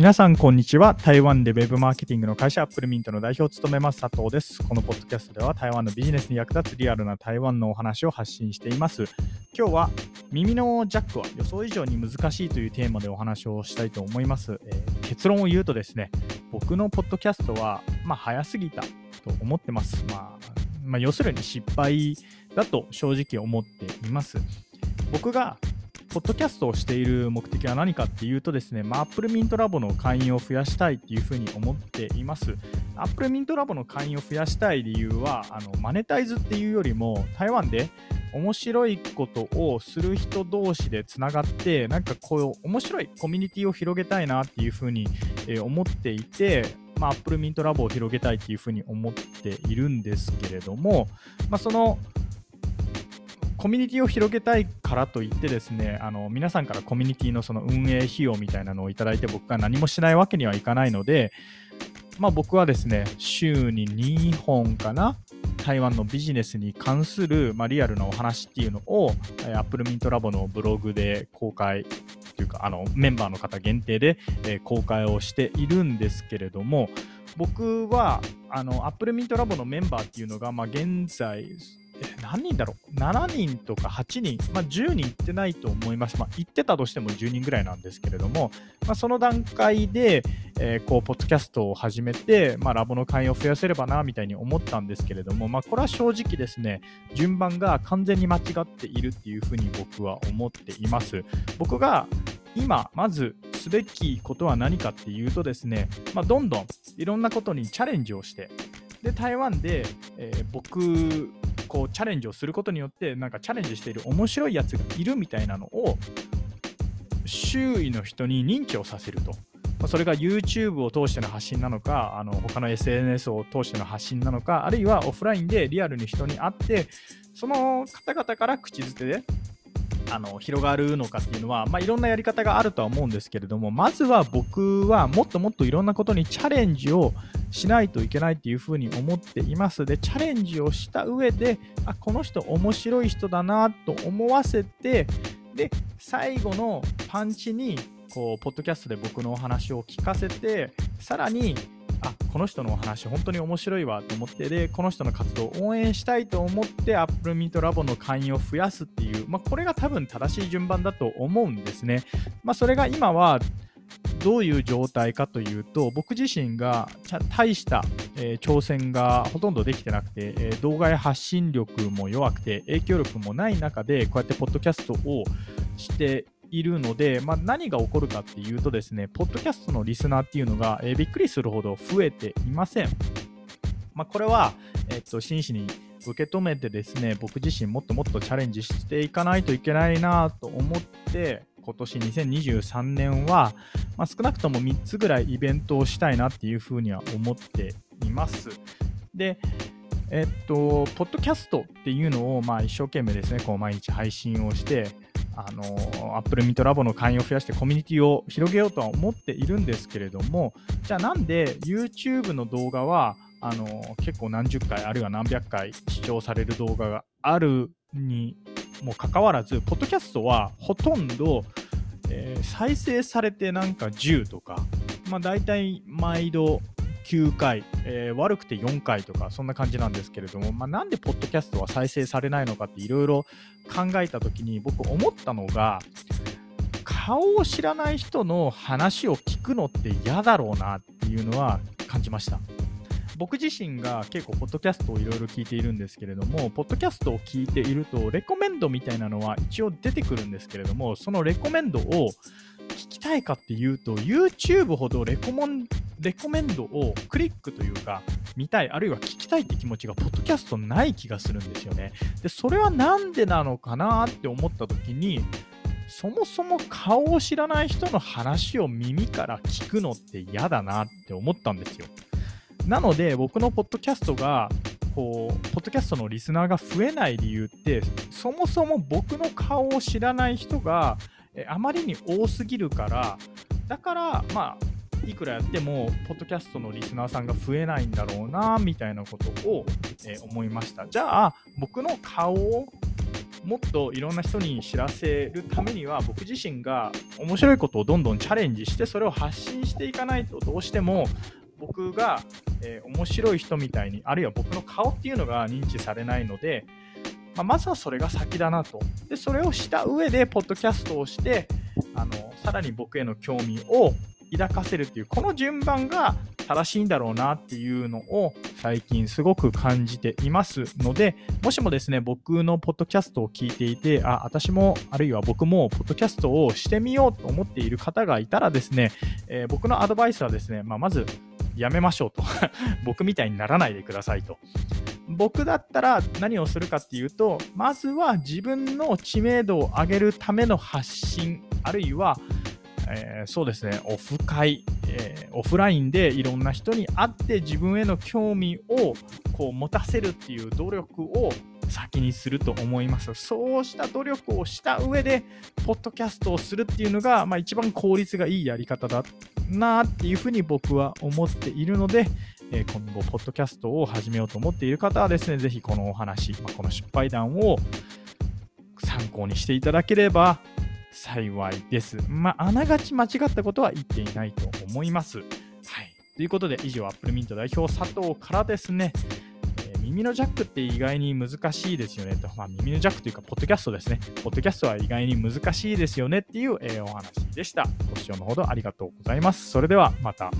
皆さん、こんにちは。台湾でウェブマーケティングの会社、アップルミントの代表を務めます佐藤です。このポッドキャストでは、台湾のビジネスに役立つリアルな台湾のお話を発信しています。今日は、耳のジャックは予想以上に難しいというテーマでお話をしたいと思います。えー、結論を言うとですね、僕のポッドキャストは、まあ、早すぎたと思ってます。まあ、まあ、要するに失敗だと正直思っています。僕がポッドキャストをしている目的は何かっていうとですね、まあ、Apple Mint Lab の会員を増やしたいっていうふうに思っています。Apple Mint Lab の会員を増やしたい理由は、あのマネタイズっていうよりも、台湾で面白いことをする人同士でつながって、なんかこう、面白いコミュニティを広げたいなっていうふうに、え思っていて、まあ、Apple Mint Lab を広げたいっていうふうに思っているんですけれども、まあ、そのコミュニティを広げたいからといってですねあの皆さんからコミュニティのその運営費用みたいなのをいただいて僕が何もしないわけにはいかないので、まあ、僕はですね週に2本かな台湾のビジネスに関する、まあ、リアルなお話っていうのを Apple Mint Lab のブログで公開というかあのメンバーの方限定で、えー、公開をしているんですけれども僕はあの Apple Mint Labo のメンバーっていうのが、まあ、現在何人だろう ?7 人とか8人、まあ、10人行ってないと思います。まあ、行ってたとしても10人ぐらいなんですけれども、まあ、その段階で、えー、こう、ポッドキャストを始めて、まあ、ラボの会員を増やせればな、みたいに思ったんですけれども、まあ、これは正直ですね、順番が完全に間違っているっていうふうに僕は思っています。僕が今、まずすべきことは何かっていうとですね、まあ、どんどんいろんなことにチャレンジをして、で、台湾で、えー、僕こうチャレンジをすることによってなんかチャレンジしている面白いやつがいるみたいなのを周囲の人に認知をさせると。それが YouTube を通しての発信なのか、あの他の SNS を通しての発信なのか、あるいはオフラインでリアルに人に会って、その方々から口づてであの広がるのかっていうのは、まあ、いろんなやり方があるとは思うんですけれども、まずは僕はもっともっといろんなことにチャレンジをしないといけないっていうふうに思っています。で、チャレンジをした上で、あ、この人面白い人だなと思わせて、で、最後のパンチに、こう、ポッドキャストで僕のお話を聞かせて、さらに、この人のお話本当に面白いわと思ってでこの人の活動を応援したいと思って Apple Meet Lab の会員を増やすっていう、まあ、これが多分正しい順番だと思うんですね。まあ、それが今はどういう状態かというと、僕自身が大した、えー、挑戦がほとんどできてなくて、えー、動画や発信力も弱くて、影響力もない中で、こうやってポッドキャストをしているので、まあ、何が起こるかっていうとですね、ポッドキャストのリスナーっていうのが、えー、びっくりするほど増えていません。まあ、これは、えっと、真摯に受け止めてですね、僕自身もっともっとチャレンジしていかないといけないなと思って、今年2023年は、まあ、少なくとも3つぐらいイベントをしたいなっていうふうには思っています。で、えっと、ポッドキャストっていうのを、まあ、一生懸命ですね、こう毎日配信をして、あの、Apple Meet Labo の会員を増やしてコミュニティを広げようとは思っているんですけれども、じゃあなんで YouTube の動画は、あの、結構何十回、あるいは何百回視聴される動画があるにもかかわらず、ポッドキャストはほとんど、えー、再生されてなんか10とか、まあ、大体毎度9回、えー、悪くて4回とか、そんな感じなんですけれども、まあ、なんでポッドキャストは再生されないのかっていろいろ考えたときに、僕思ったのが、顔を知らない人の話を聞くのって嫌だろうなっていうのは感じました。僕自身が結構、ポッドキャストをいろいろ聞いているんですけれども、ポッドキャストを聞いていると、レコメンドみたいなのは一応出てくるんですけれども、そのレコメンドを聞きたいかっていうと、YouTube ほどレコモンレコメンドをクリックというか、見たい、あるいは聞きたいって気持ちが、ポッドキャストない気がするんですよね。で、それはなんでなのかなって思った時に、そもそも顔を知らない人の話を耳から聞くのって嫌だなって思ったんですよ。なので、僕のポッドキャストが、こう、ポッドキャストのリスナーが増えない理由って、そもそも僕の顔を知らない人が、あまりに多すぎるから、だから、まあ、いくらやっても、ポッドキャストのリスナーさんが増えないんだろうな、みたいなことを、えー、思いました。じゃあ、僕の顔をもっといろんな人に知らせるためには僕自身が面白いことをどんどんチャレンジしてそれを発信していかないとどうしても僕が、えー、面白い人みたいにあるいは僕の顔っていうのが認知されないので、まあ、まずはそれが先だなとでそれをした上でポッドキャストをしてあのさらに僕への興味を抱かせるっていうこの順番が正しいんだろうなっていうのを最近すごく感じていますのでもしもですね僕のポッドキャストを聞いていてあ私もあるいは僕もポッドキャストをしてみようと思っている方がいたらですね、えー、僕のアドバイスはですね、まあ、まずやめましょうと。僕みたいにならないでくださいと。僕だったら何をするかっていうとまずは自分の知名度を上げるための発信あるいはえー、そうですね、オフ会、えー、オフラインでいろんな人に会って自分への興味をこう持たせるっていう努力を先にすると思います。そうした努力をした上で、ポッドキャストをするっていうのが、まあ、一番効率がいいやり方だなっていうふうに僕は思っているので、えー、今後、ポッドキャストを始めようと思っている方はですね、ぜひこのお話、まあ、この失敗談を参考にしていただければ幸いです。まあ、あながち間違ったことは言っていないと思います。はい。ということで、以上、アップルミント代表佐藤からですね、えー、耳のジャックって意外に難しいですよねと。まあ、耳のジャックというか、ポッドキャストですね。ポッドキャストは意外に難しいですよねっていう、えー、お話でした。ご視聴のほどありがとうございます。それではまた。